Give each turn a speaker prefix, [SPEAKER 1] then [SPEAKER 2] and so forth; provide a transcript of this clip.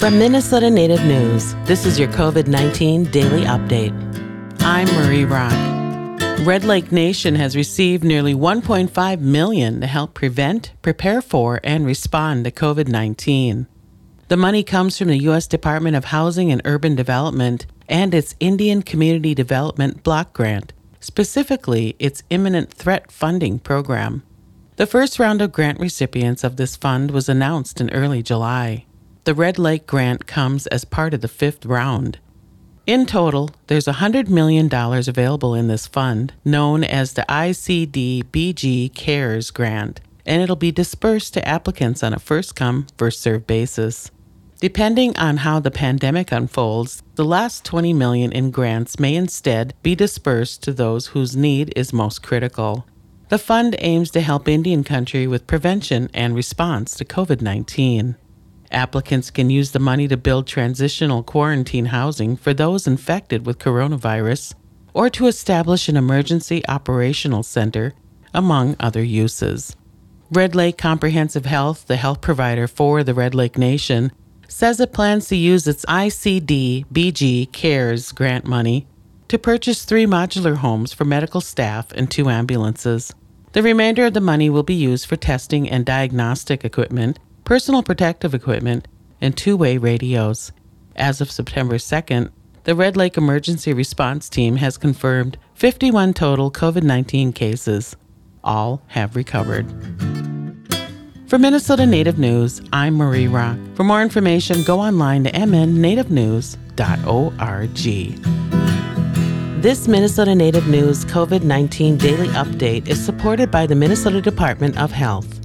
[SPEAKER 1] From Minnesota Native News, this is your COVID 19 daily update.
[SPEAKER 2] I'm Marie Rock. Red Lake Nation has received nearly 1.5 million to help prevent, prepare for, and respond to COVID 19. The money comes from the U.S. Department of Housing and Urban Development and its Indian Community Development Block Grant, specifically its Imminent Threat Funding Program. The first round of grant recipients of this fund was announced in early July. The Red Lake grant comes as part of the fifth round. In total, there's $100 million available in this fund, known as the ICDBG CARES grant, and it'll be dispersed to applicants on a first come, first served basis. Depending on how the pandemic unfolds, the last 20 million in grants may instead be dispersed to those whose need is most critical. The fund aims to help Indian country with prevention and response to COVID 19. Applicants can use the money to build transitional quarantine housing for those infected with coronavirus or to establish an emergency operational center, among other uses. Red Lake Comprehensive Health, the health provider for the Red Lake Nation, says it plans to use its ICD BG CARES grant money to purchase three modular homes for medical staff and two ambulances. The remainder of the money will be used for testing and diagnostic equipment personal protective equipment, and two way radios. As of September 2nd, the Red Lake Emergency Response Team has confirmed 51 total COVID 19 cases. All have recovered. For Minnesota Native News, I'm Marie Rock. For more information, go online to mnnativenews.org. This Minnesota Native News COVID 19 daily update is supported by the Minnesota Department of Health.